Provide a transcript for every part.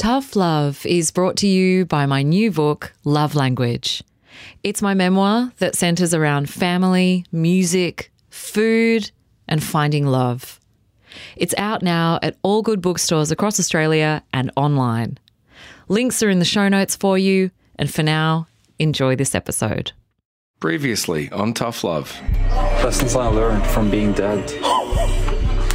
Tough Love is brought to you by my new book, Love Language. It's my memoir that centers around family, music, food, and finding love. It's out now at all good bookstores across Australia and online. Links are in the show notes for you. And for now, enjoy this episode. Previously on Tough Love. Lessons I learned from being dead.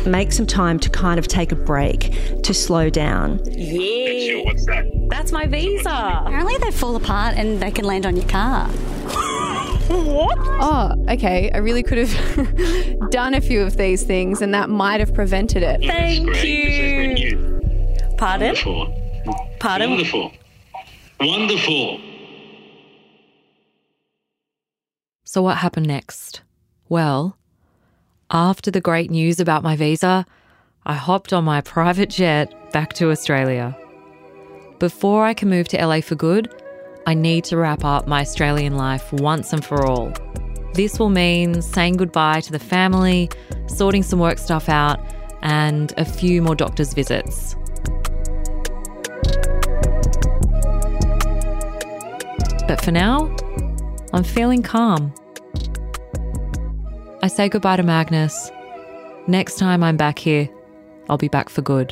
Make some time to kind of take a break, to slow down. Yeah. What's that? That's my visa. Apparently, they fall apart and they can land on your car. what? Oh, okay. I really could have done a few of these things and that might have prevented it. Thank you. Thank you. Pardon? Wonderful. Pardon? Wonderful. Wonderful. So, what happened next? Well, after the great news about my visa, I hopped on my private jet back to Australia. Before I can move to LA for good, I need to wrap up my Australian life once and for all. This will mean saying goodbye to the family, sorting some work stuff out, and a few more doctor's visits. But for now, I'm feeling calm. I say goodbye to Magnus. Next time I'm back here, I'll be back for good.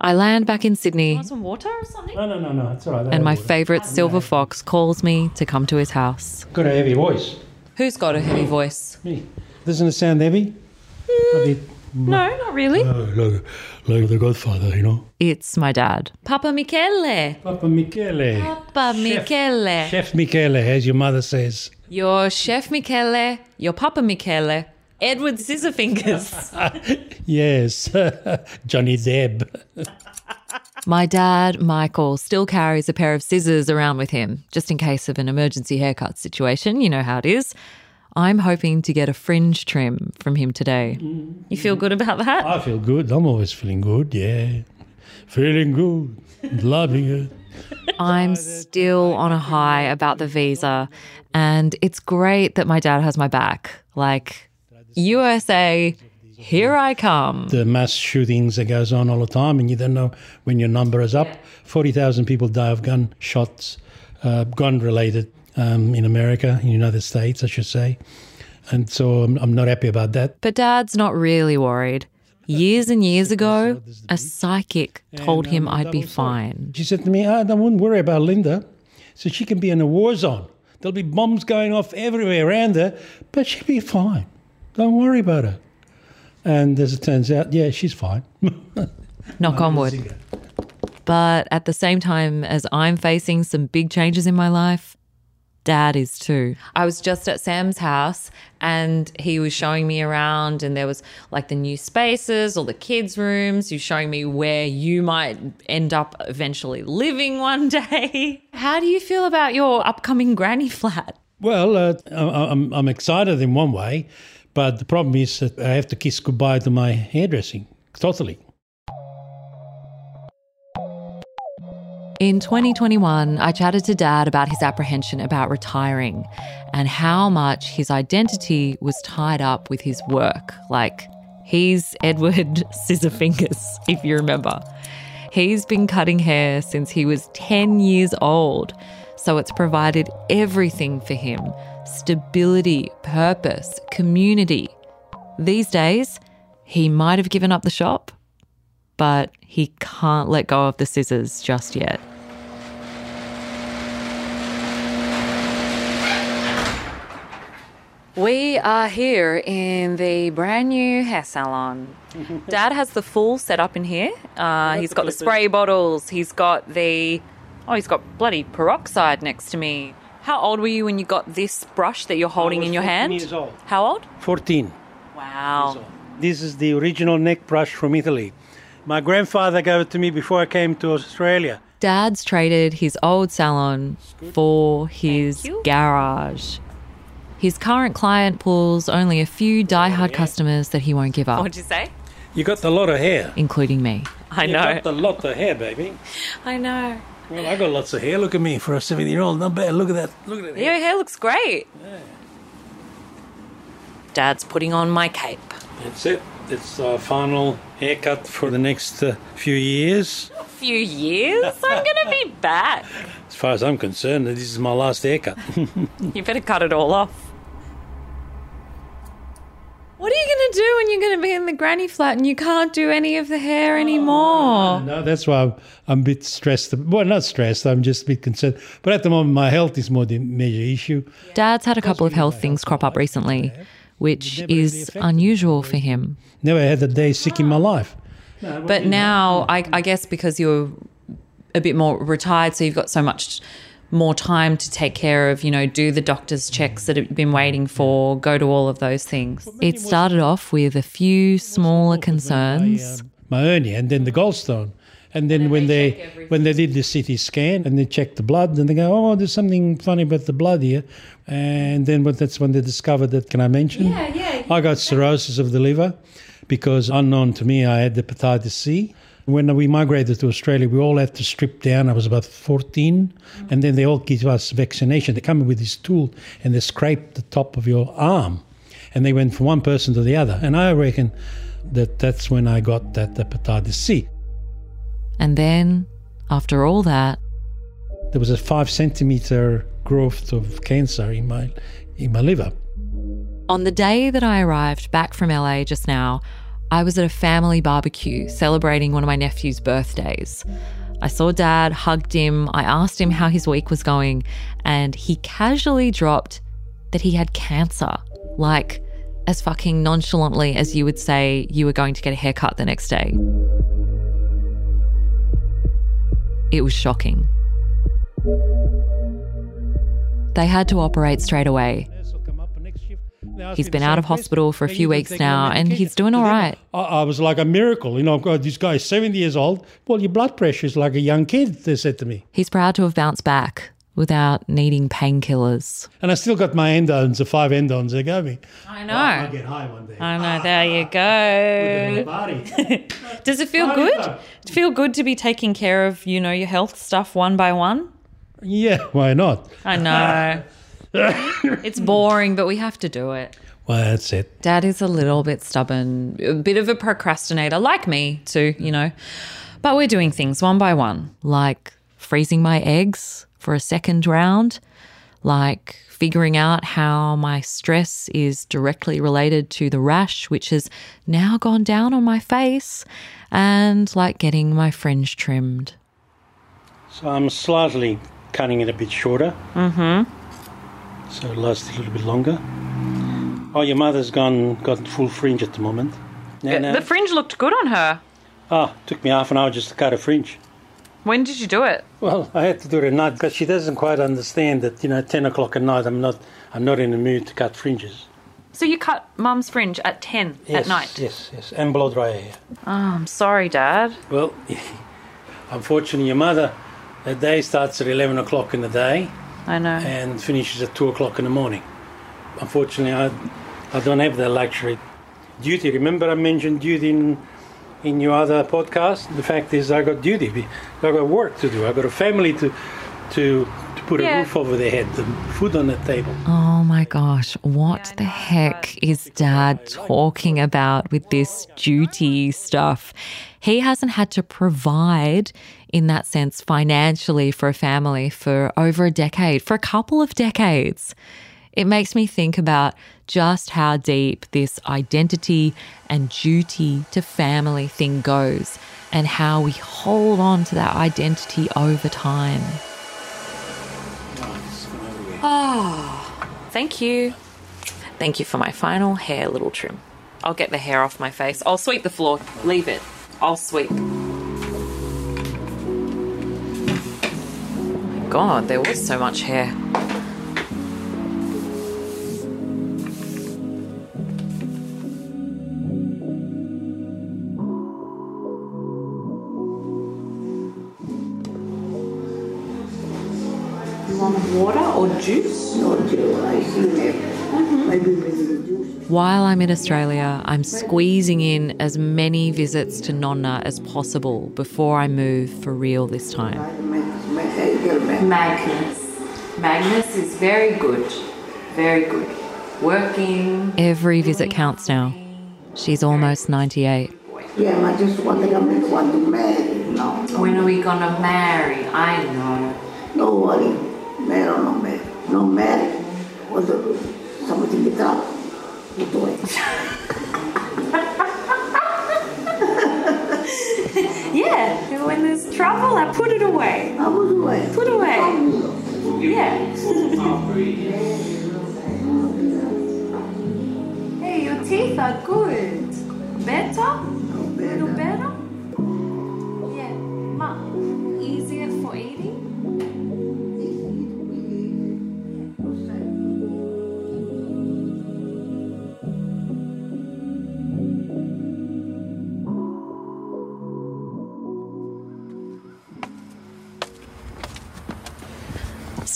I land back in Sydney, Want some water or something? No, no, no, no. It's all right. and my favourite ah. silver fox calls me to come to his house. Got a heavy voice. Who's got a heavy voice? Me. Doesn't it sound heavy? Mm, a bit. No, not really. Oh, like, like the Godfather, you know. It's my dad. Papa Michele. Papa Michele. Papa Michele. Chef Michele, as your mother says. Your chef Michele, your Papa Michele, Edward Scissorfingers. Yes, Johnny Depp. My dad, Michael, still carries a pair of scissors around with him, just in case of an emergency haircut situation. You know how it is. I'm hoping to get a fringe trim from him today. You feel good about that? I feel good. I'm always feeling good, yeah. Feeling good. Loving it. I'm still on a high about the visa, and it's great that my dad has my back. Like, USA, here I come. The mass shootings that goes on all the time, and you don't know when your number is up. 40,000 people die of gun shots, uh, gun related um, in America, in the United States, I should say. And so I'm, I'm not happy about that. But dad's not really worried. Years and years ago, a psychic told And, him um, I'd be fine. She said to me, I don't wouldn't worry about Linda. So she can be in a war zone. There'll be bombs going off everywhere around her, but she'll be fine. Don't worry about her. And as it turns out, yeah, she's fine. Knock on wood. But at the same time as I'm facing some big changes in my life, dad is too. I was just at Sam's house and he was showing me around, and there was like the new spaces, all the kids' rooms. He was showing me where you might end up eventually living one day. How do you feel about your upcoming granny flat? Well, uh, I- I'm, I'm excited in one way, but the problem is that I have to kiss goodbye to my hairdressing totally. In 2021, I chatted to dad about his apprehension about retiring and how much his identity was tied up with his work. Like, he's Edward Scissorfingers, if you remember. He's been cutting hair since he was 10 years old, so it's provided everything for him stability, purpose, community. These days, he might have given up the shop, but he can't let go of the scissors just yet. We are here in the brand new hair salon. Dad has the full setup in here. Uh, he's got the spray bottles. He's got the oh, he's got bloody peroxide next to me. How old were you when you got this brush that you're holding was in your 14 hand? years old. How old? 14. Wow. This is the original neck brush from Italy. My grandfather gave it to me before I came to Australia. Dad's traded his old salon for his garage. His current client pulls only a few die-hard customers that he won't give up, What'd you say? You got a lot of hair. including me. I you know. You got a lot of hair, baby. I know. Well, I got lots of hair. Look at me for a 70 year old. Not bad. Look at that. Look at that. Your hair looks great. Dad's putting on my cape. That's it. It's our final haircut for the next uh, few years. A few years? I'm going to be back. As far as I'm concerned, this is my last haircut. You better cut it all off. What are you going to do when you're going to be in the granny flat and you can't do any of the hair anymore? no, that's why I'm, I'm a bit stressed. Well, not stressed. I'm just a bit concerned. But at the moment, my health is more the major issue. Dad's had a couple of health things crop up recently, which is unusual for him. Never had a day sick in my life. But now, I, I guess because you're a bit more retired, so you've got so much more time to take care of, you know, do the doctor's checks that have been waiting for, go to all of those things. It started off with a few smaller concerns. My hernia and then the gallstone. And then when they when they did the CT scan and they checked the blood and they go, oh, there's something funny about the blood here, and then what that's when they discovered that. Can I mention? Yeah, yeah. I got cirrhosis of the liver because unknown to me, I had the hepatitis C. When we migrated to Australia, we all had to strip down. I was about 14, and then they all give us vaccination. They come with this tool and they scrape the top of your arm, and they went from one person to the other. And I reckon that that's when I got that hepatitis C. And then, after all that, there was a five centimeter growth of cancer in my in my liver. On the day that I arrived back from LA just now, I was at a family barbecue celebrating one of my nephew's birthdays. I saw dad, hugged him, I asked him how his week was going, and he casually dropped that he had cancer. Like, as fucking nonchalantly as you would say you were going to get a haircut the next day. It was shocking. They had to operate straight away. He's been out of hospital for a few weeks now and he's doing all right. I, was like a miracle. You know, I've got this guy 70 years old. Well, your blood pressure is like a young kid, they said to me. He's proud to have bounced back without needing painkillers. And I still got my endones, the five endones they gave me. I know. I'll get high one day. I know. Ah, there you go. Party. Does it feel Party good? time. Does it feel good to be taking care of, you know, your health stuff one by one? yeah, why not? I know. it's boring, but we have to do it. Well, that's it. Dad is a little bit stubborn, a bit of a procrastinator, like me too, you know. But we're doing things one by one, like freezing my eggs for a second round, like figuring out how my stress is directly related to the rash, which has now gone down on my face, and like getting my fringe trimmed. So I'm slightly cutting it a bit shorter. Mm-hmm. So it lasts a little bit longer. Oh, your mother's gone got full fringe at the moment. No, no. The fringe looked good on her. Oh, took me half an hour just to cut a fringe. When did you do it? Well, I had to do it at night because she doesn't quite understand that you know, ten o'clock at night, I'm not, I'm not in the mood to cut fringes. So you cut mum's fringe at 10 Yes, at night? Yes, yes, and blow dry hair. Oh, I'm sorry, Dad. Well, unfortunately, your mother, her day starts at eleven o'clock in the day I know. and finishes at two o'clock in the morning. Unfortunately, I, I don't have that luxury. Duty. Remember, I mentioned duty in in your other podcast. The fact is, I got duty. I got work to do. I got a family to to to put Yeah. a roof over their head, and food on the table. Oh my gosh, what the heck is dad talking about with this duty stuff? He hasn't had to provide, in that sense, financially for a family for over a decade, for a couple of decades. It makes me think about just how deep this identity and duty to family thing goes and how we hold on to that identity over time. Oh, thank you. Thank you for my final hair little trim. I'll get the hair off my face. I'll sweep the floor. Leave it. I'll sweep. Oh my God, there was so much hair. Water or mm-hmm. juice? While I'm in Australia, I'm squeezing in as many visits to Nonna as possible before I move for real this time. Magnus. Magnus is very good. Very good. Working. Every visit counts now. She's almost 98. Yeah, I just want to come want to marry. No. When are we gonna marry? I know. No worry. Marry or no marry. No marry. Was something get up. You do it. Yeah, when there's trouble, I put it away. I was away. Put away. Yeah. hey, your teeth are good.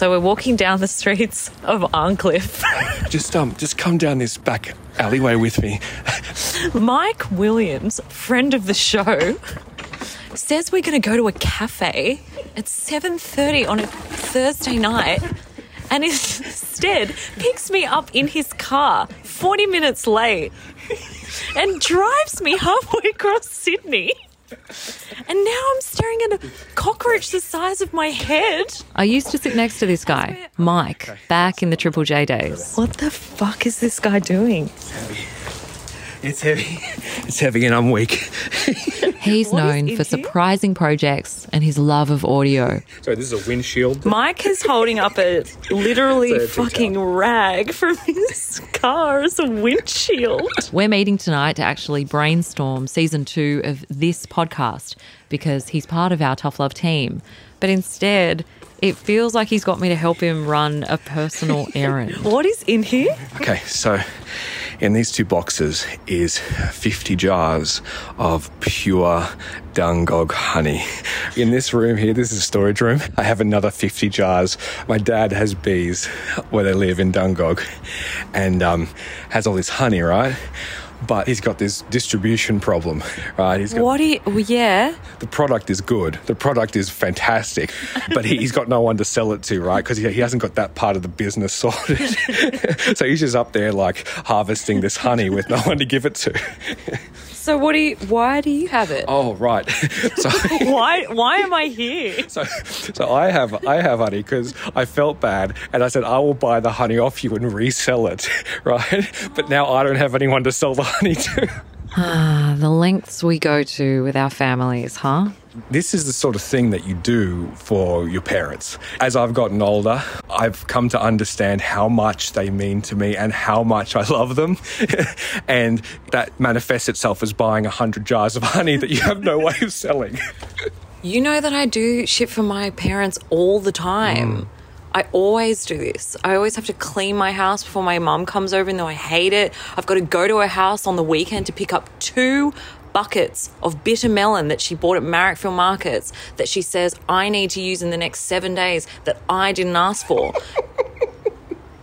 So we're walking down the streets of Arncliffe. Just um, just come down this back alleyway with me. Mike Williams, friend of the show, says we're going to go to a cafe at 7:30 on a Thursday night and instead picks me up in his car 40 minutes late and drives me halfway across Sydney. And now I'm staring at a cockroach the size of my head. I used to sit next to this guy, Mike, back in the Triple J days. What the fuck is this guy doing? It's heavy. It's heavy, and I'm weak. He's known for surprising projects and his love of audio. Sorry, this is a windshield. Mike is holding up a literally Sorry, fucking rag from his car as a windshield. We're meeting tonight to actually brainstorm season two of this podcast because he's part of our Tough Love team. But instead, it feels like he's got me to help him run a personal errand. What is in here? Okay, so in these two boxes is 50 jars of pure Dungog honey. In this room here, this is a storage room. I have another 50 jars. My dad has bees where they live in Dungog and um, has all this honey, right? But he's got this distribution problem, right? He's got What you, well, yeah. the product is good. The product is fantastic, but he, he's got no one to sell it to, right? Because he, he hasn't got that part of the business sorted. so he's just up there like harvesting this honey with no one to give it to. So what do you, why do you have it? Oh, right. So, Why, why am I here? so, so I have I have honey because I felt bad, and I said I will buy the honey off you and resell it, right? But now I don't have anyone to sell the honey to. Ah, the lengths we go to with our families, huh? This is the sort of thing that you do for your parents. As I've gotten older, I've come to understand how much they mean to me and how much I love them. and that manifests itself as buying 100 jars of honey that you have no way of selling. You know that I do shit for my parents all the time. I always do this. I always have to clean my house before my mum comes over, and though I hate it, I've got to go to her house on the weekend to pick up two buckets of bitter melon that she bought at Marrickville Markets that she says I need to use in the next seven days that I didn't ask for.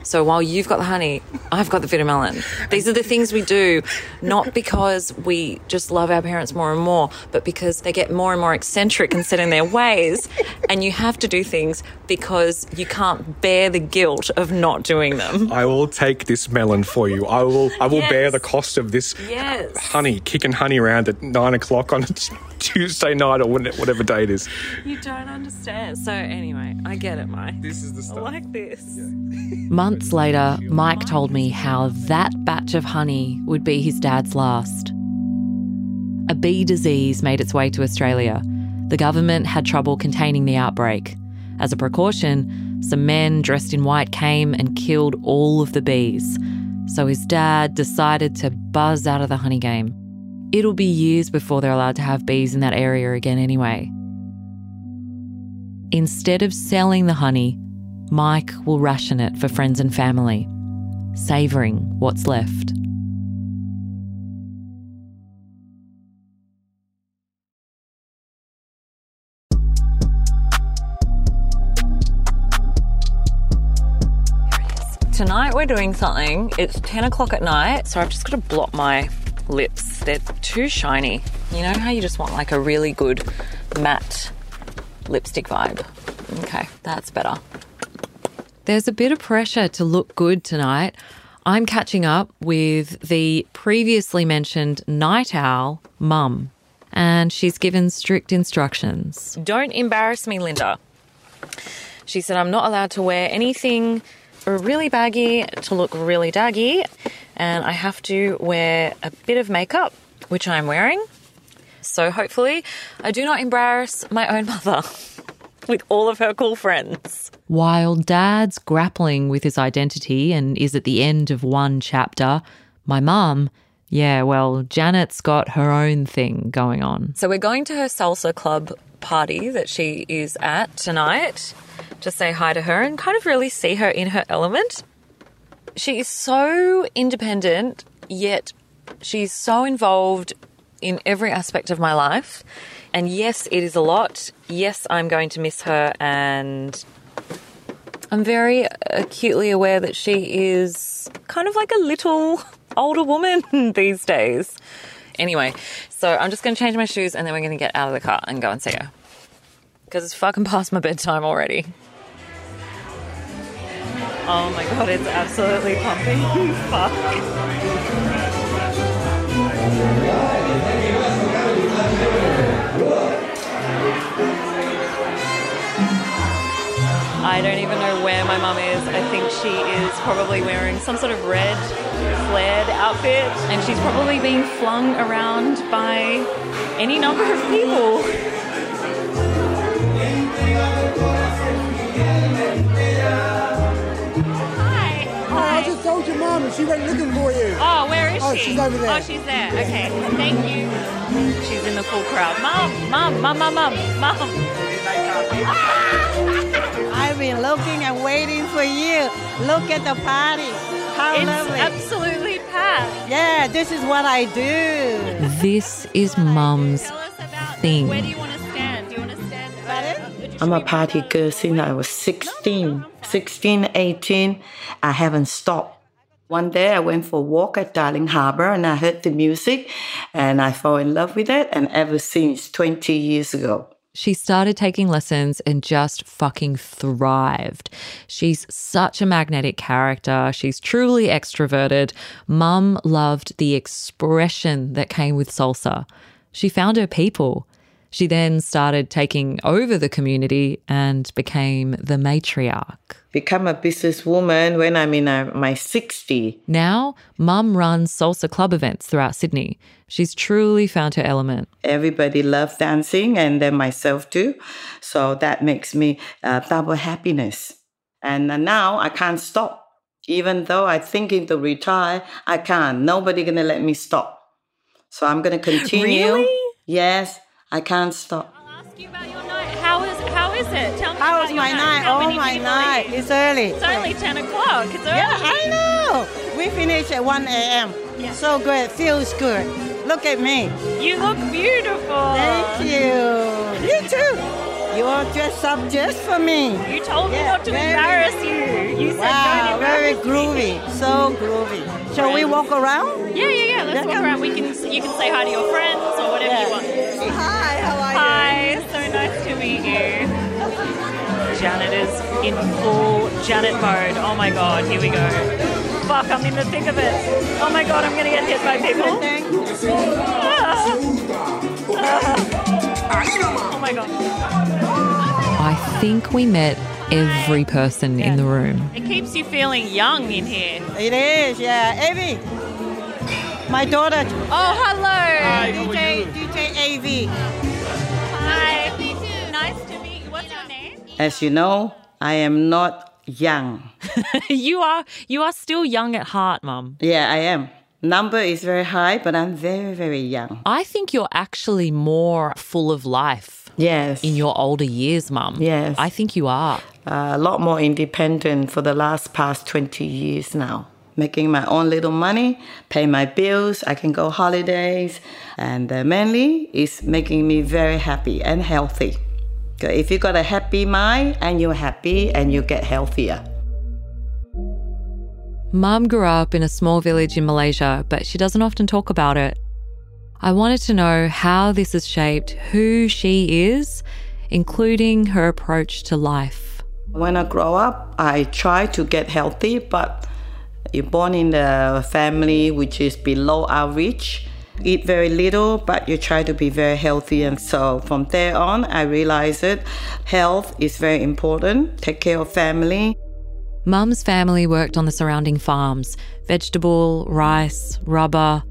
So while you've got the honey, I've got the bitter melon. These are the things we do, not because we just love our parents more and more, but because they get more and more eccentric and set in their ways. And you have to do things because you can't bear the guilt of not doing them. I will take this melon for you. I will I will bear the cost of this Yes. honey, kicking honey around at nine o'clock on a Tuesday night or when- whatever day it is. You don't understand. So anyway, I get it, Mike. This is the stuff. I like this. Months later, Mike told me how that batch of honey would be his dad's last. A bee disease made its way to Australia. The government had trouble containing the outbreak. As a precaution, some men dressed in white came and killed all of the bees. So his dad decided to buzz out of the honey game. It'll be years before they're allowed to have bees in that area again anyway. Instead of selling the honey, Mike will ration it for friends and family, savouring what's left. Tonight we're doing something. It's 10 o'clock at night, so I've just got to blot my lips. They're too shiny. You know how you just want like a really good matte lipstick vibe? Okay, that's better. There's a bit of pressure to look good tonight. I'm catching up with the previously mentioned night owl, Mum, and she's given strict instructions. Don't embarrass me, Linda. She said I'm not allowed to wear anything really baggy to look really daggy, and I have to wear a bit of makeup, which I'm wearing. So hopefully, I do not embarrass my own mother with all of her cool friends. While Dad's grappling with his identity and is at the end of one chapter, my mum, yeah, well, Janet's got her own thing going on. So we're going to her salsa club party that she is at tonight to say hi to her and kind of really see her in her element. She is so independent, yet she's so involved in every aspect of my life. And yes, it is a lot. Yes, I'm going to miss her. And I'm very acutely aware that she is kind of like a little older woman these days. Anyway, so I'm just going to change my shoes and then we're going to get out of the car and go and see her. Because it's fucking past my bedtime already. Oh my god, it's absolutely pumping. Fuck. I don't even know where my mum is. I think she is probably wearing some sort of red flared outfit and she's probably being flung around by any number of people. Told your mom and she went looking for you. Oh, where is Oh, she? Oh, she's over there. Oh, she's there. Okay, thank you. She's in the full crowd. Mom, mom, mom, mom, mom, mom. I've been looking and waiting for you. Look at the party. How It's lovely. absolutely packed. Yeah, this is what I do. This is Mum's thing. Where do you want to stand? Do you want to stand? Uh, I'm a party girl since I was 16, 16, 18. I haven't stopped. One day I went for a walk at Darling Harbour and I heard the music and I fell in love with it. And ever since 20 years ago, She started taking lessons and just fucking thrived. She's such a magnetic character. She's truly extroverted. Mum loved the expression that came with salsa. She found her people. She then started taking over the community and became the matriarch. become a businesswoman when I'm in uh, my 60. Now, Mum runs salsa club events throughout Sydney. She's truly found her element. Everybody loves dancing and then myself too. So that makes me uh, double happiness. And now I can't stop. Even though I'm thinking to retire, I can't. Nobody gonna let me stop. So I'm gonna continue. Really? Yes, I can't stop. I'll ask you about your night. How is how is it? Tell me How about was your my night? Oh, my night. It's early. It's only ten o'clock. It's early. Yeah, I know. We finished at 1 a.m. Yeah. So good. Feels good. Look at me. You look beautiful. Thank you. You too. You are dressed up just for me. You told me Yeah, not to very- embarrass you. You said wow, don't very groovy. So groovy. Shall we walk around? Yeah, yeah, yeah. Let's Yeah, walk around. We can you can say hi to your friends or whatever you want. Hi, how are you? Hi, so nice to meet you. Janet is in full Janet mode. Oh my god, here we go. Fuck, I'm in the thick of it. Oh my god, I'm gonna get hit by people. Ah. Ah. Oh my god. I think we met every person in the room. It keeps you feeling young in here. It is, yeah. Avi, my daughter. Oh, hello. DJ, DJ AV. Hi. Nice to meet you. What's your name? As you know, I am not young. you are you are still young at heart, Mum. Yeah, I am. Number is very high, but I'm very, very young. I think you're actually more full of life. Yes. In your older years, Mum. Yes. I think you are. Uh, a lot more independent for the last past 20 years now. Making my own little money, pay my bills, I can go holidays, and uh, mainly it's making me very happy and healthy. If you got a happy mind and you're happy and you get healthier. Mum grew up in a small village in Malaysia, but she doesn't often talk about it. I wanted to know how this has shaped who she is including her approach to life. When I grow up, I try to get healthy, but you're born in a family which is below average. Eat very little, but you try to be very healthy. And so from there on, I realized that health is very important. Take care of family. Mum's family worked on the surrounding farms vegetable, rice, rubber.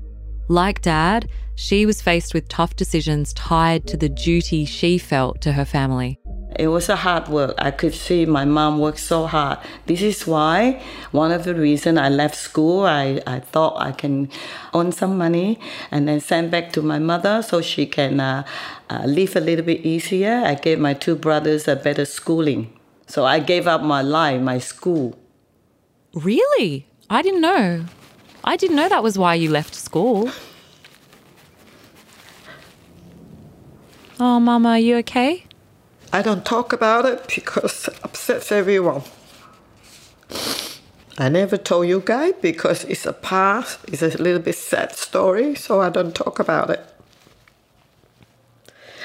Like dad, she was faced with tough decisions tied to the duty she felt to her family. It was a hard work. I could see my mom worked so hard. This is why one of the reasons I left school, I, I thought I can earn some money and then send back to my mother so she can uh, uh, live a little bit easier. I gave my two brothers a better schooling. So I gave up my life, my school. Really? I didn't know. I didn't know that was why you left school. Oh, Mama, are you okay? I don't talk about it because it upsets everyone. I never told you guys because it's a past, it's a little bit sad story, so I don't talk about it.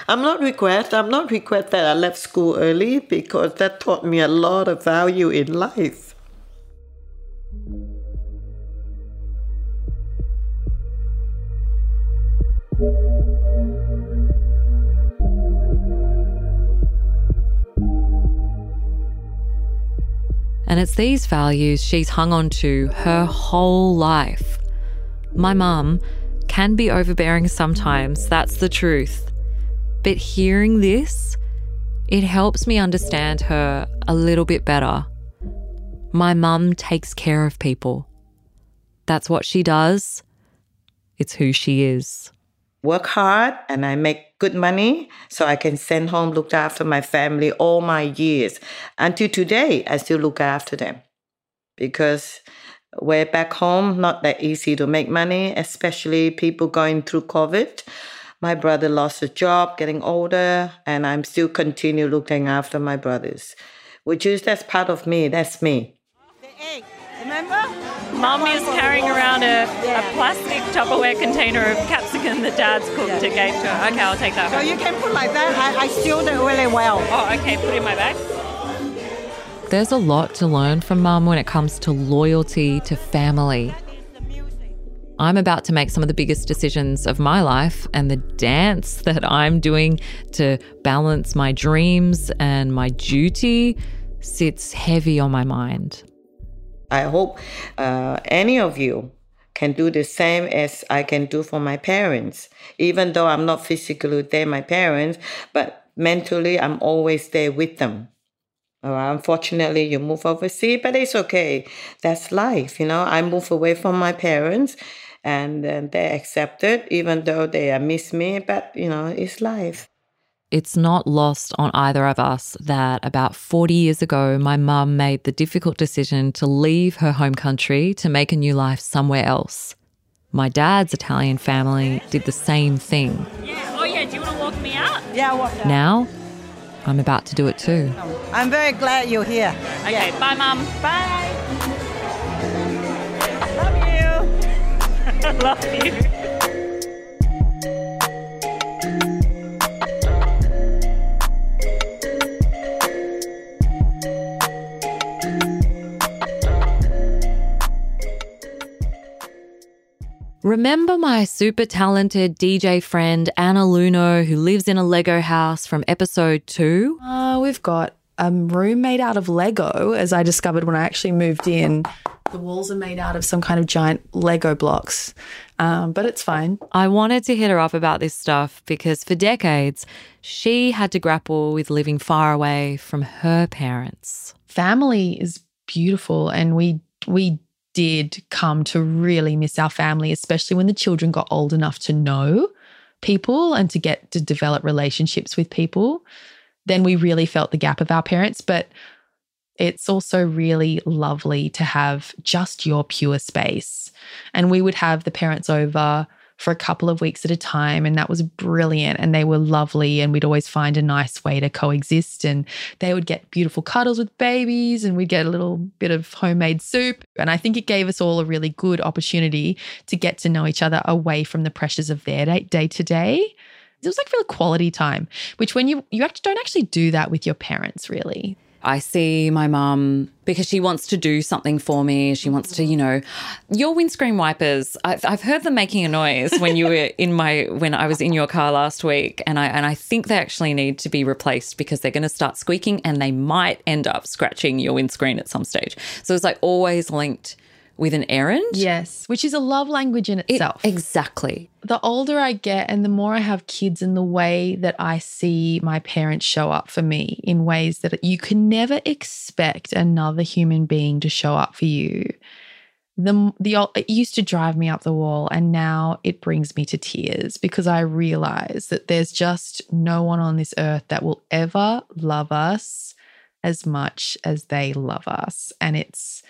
I'm not regret. I'm not regret that I left school early because that taught me a lot of value in life. And it's these values she's hung on to her whole life. My mum can be overbearing sometimes, that's the truth. But hearing this, it helps me understand her a little bit better. My mum takes care of people. That's what she does. It's who she is. Work hard and I make good money so I can send home, look after my family all my years. Until today, I still look after them because we're back home, not that easy to make money, especially people going through COVID. My brother lost a job, getting older, and I'm still continue looking after my brothers, which is that's part of me. That's me. The egg, Remember? Mum is carrying around a, a plastic Tupperware container of capsicum that Dad's cooked to gave to her. Okay, I'll take that. So home. you can put like that. I, I stewed it really well. Oh, okay. Put it in my bag. There's a lot to learn from mum when it comes to loyalty to family. I'm about to make some of the biggest decisions of my life, and the dance that I'm doing to balance my dreams and my duty sits heavy on my mind. I hope uh, any of you can do the same as I can do for my parents. Even though I'm not physically there, my parents, but mentally I'm always there with them. Unfortunately, you move overseas, but it's okay. That's life, you know. I move away from my parents, and uh, they accept it, even though they miss me. But you know, it's life. It's not lost on either of us that about 40 years ago, my mum made the difficult decision to leave her home country to make a new life somewhere else. My dad's Italian family did the same thing. Yeah. Oh, yeah. Do you want to walk me out? Yeah, walk out. Now, I'm about to do it too. I'm very glad you're here. Okay. Bye, Mum. Bye. Love you. Love you. Remember my super talented DJ friend Anna Lunoe, who lives in a Lego house from episode two? Uh, we've got a room made out of Lego, as I discovered when I actually moved in. The walls are made out of some kind of giant Lego blocks, um, but it's fine. I wanted to hit her up about this stuff because for decades, she had to grapple with living far away from her parents. Family is beautiful, and we we did come to really miss our family, especially when the children got old enough to know people and to get to develop relationships with people. Then we really felt the gap of our parents. But it's also really lovely to have just your pure space. And we would have the parents over for a couple of weeks at a time. And that was brilliant. And they were lovely. And we'd always find a nice way to coexist. And they would get beautiful cuddles with babies, and we'd get a little bit of homemade soup. And I think it gave us all a really good opportunity to get to know each other away from the pressures of their day to day. It was like real quality time, which when you you actually don't actually do that with your parents, really. I see my mum because she wants to do something for me. She wants to, you know, your windscreen wipers. I've, I've heard them making a noise when you were in my when I was in your car last week, and I and I think they actually need to be replaced because they're going to start squeaking and they might end up scratching your windscreen at some stage. So it's like always linked with an errand. Yes, which is a love language in itself. exactly. The older I get and the more I have kids and the way that I see my parents show up for me in ways that you can never expect another human being to show up for you. The the it used to drive me up the wall and now it brings me to tears because I realize that there's just no one on this earth that will ever love us as much as they love us and it's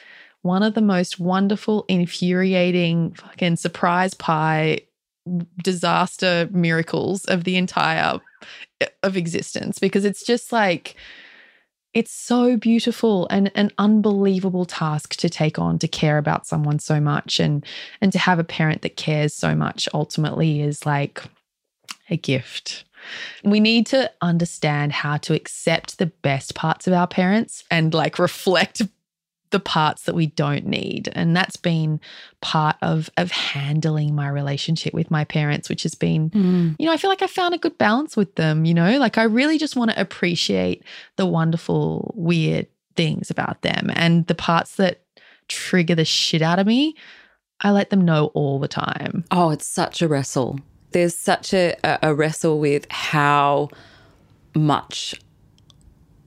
one of the most wonderful, infuriating, fucking surprise pie disaster miracles of the entire of existence because it's just like it's so beautiful and an unbelievable task to take on to care about someone so much and and to have a parent that cares so much ultimately is like a gift. We need to understand how to accept the best parts of our parents and like reflect the parts that we don't need and that's been part of of handling my relationship with my parents which has been Mm. you know i feel like i found a good balance with them you know like i really just want to appreciate the wonderful weird things about them and the parts that trigger the shit out of me i let them know all the time Oh, it's such a wrestle. There's such a, a, a wrestle with how much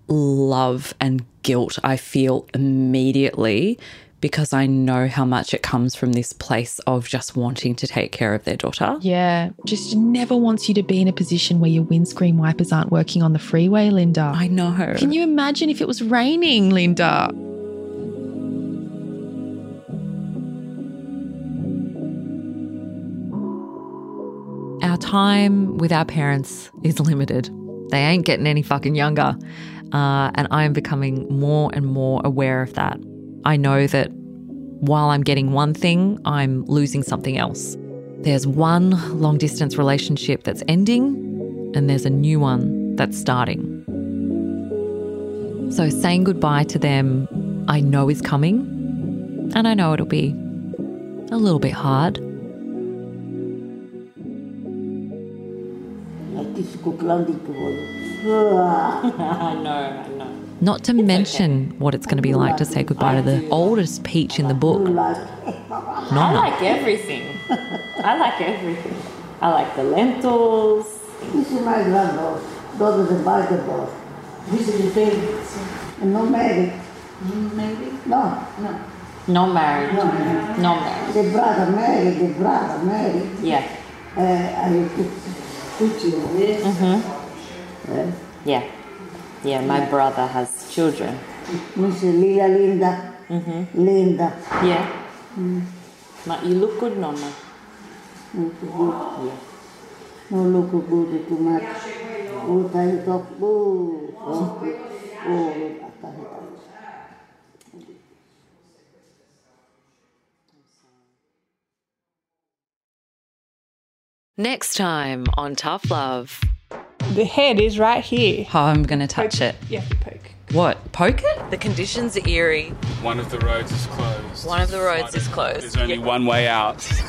love and guilt I feel immediately because I know how much it comes from this place of just wanting to take care of their daughter. yeah just never wants you to be in a position where your windscreen wipers aren't working on the freeway linda I know. can you imagine if it was raining linda Our time with our parents is limited. They ain't getting any fucking younger. Uh, and I am becoming more and more aware of that. I know that while I'm getting one thing, I'm losing something else. There's one long distance relationship that's ending, and there's a new one that's starting. So saying goodbye to them, I know is coming, and I know it'll be a little bit hard. I know, I know. Not to mention what it's going to be like to say goodbye to the oldest peach in the book. I like everything. I like everything. I like the lentils. This is my granddaughter, daughter the basketball. This is the thing. And not married. Married? No. No. Not married. No. Not married. The brother married, the brother married. Yeah. Uh, I put, put you there. Mm-hmm. Yeah. Yeah, my brother has children. Miss Lila Linda. Mm-hmm. Linda. Yeah. Mm. Ma- you look good, Nonna. Look good. Yeah. No look good too much. Oh, I talk. Oh, oh, oh, look at. Next time on Tough Love. The head is right here. Oh, I'm going to touch it. You have to poke. What? Poke it? The conditions are eerie. One of the roads is closed. One of the roads is closed. There's only one way out.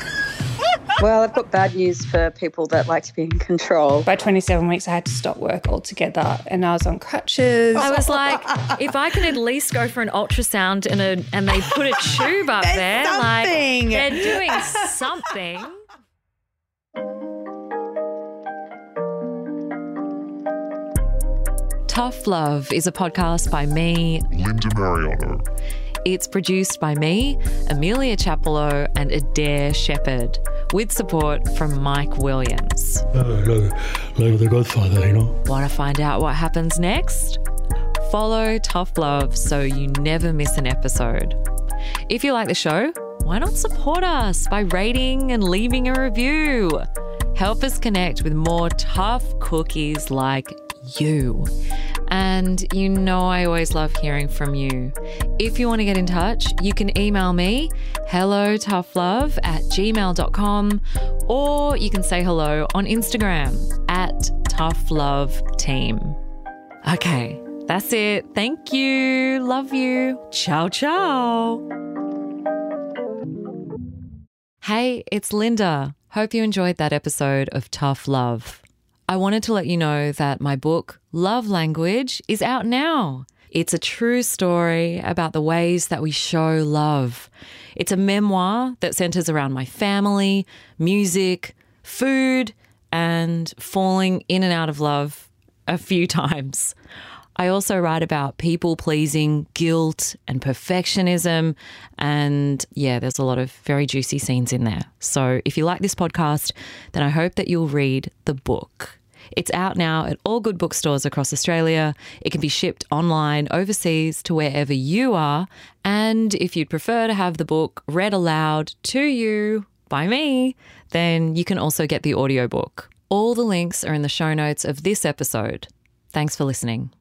Well, I've got bad news for people that like to be in control. By 27 weeks, I had to stop work altogether and I was on crutches. I was like, if I can at least go for an ultrasound and a and they put a tube up there, like they're doing something. Tough Love is a podcast by me, Linda Marigliano. It's produced by me, Amelia Chappelow, and Adair Shepherd, with support from Mike Williams. Uh, like, like the Godfather, you know. Want to find out what happens next? Follow Tough Love so you never miss an episode. If you like the show, why not support us by rating and leaving a review? Help us connect with more tough cookies like you. And you know, I always love hearing from you. If you want to get in touch, you can email me hello toughlove at gmail.com or you can say hello on Instagram at Tough Love Team. Okay, that's it. Thank you. Love you. Ciao, ciao. Hey, it's Linda. Hope you enjoyed that episode of Tough Love. I wanted to let you know that my book, Love Language, is out now. It's a true story about the ways that we show love. It's a memoir that centers around my family, music, food, and falling in and out of love a few times. I also write about people pleasing, guilt, and perfectionism. And yeah, there's a lot of very juicy scenes in there. So if you like this podcast, then I hope that you'll read the book. It's out now at all good bookstores across Australia. It can be shipped online overseas to wherever you are. And if you'd prefer to have the book read aloud to you by me, then you can also get the audiobook. All the links are in the show notes of this episode. Thanks for listening.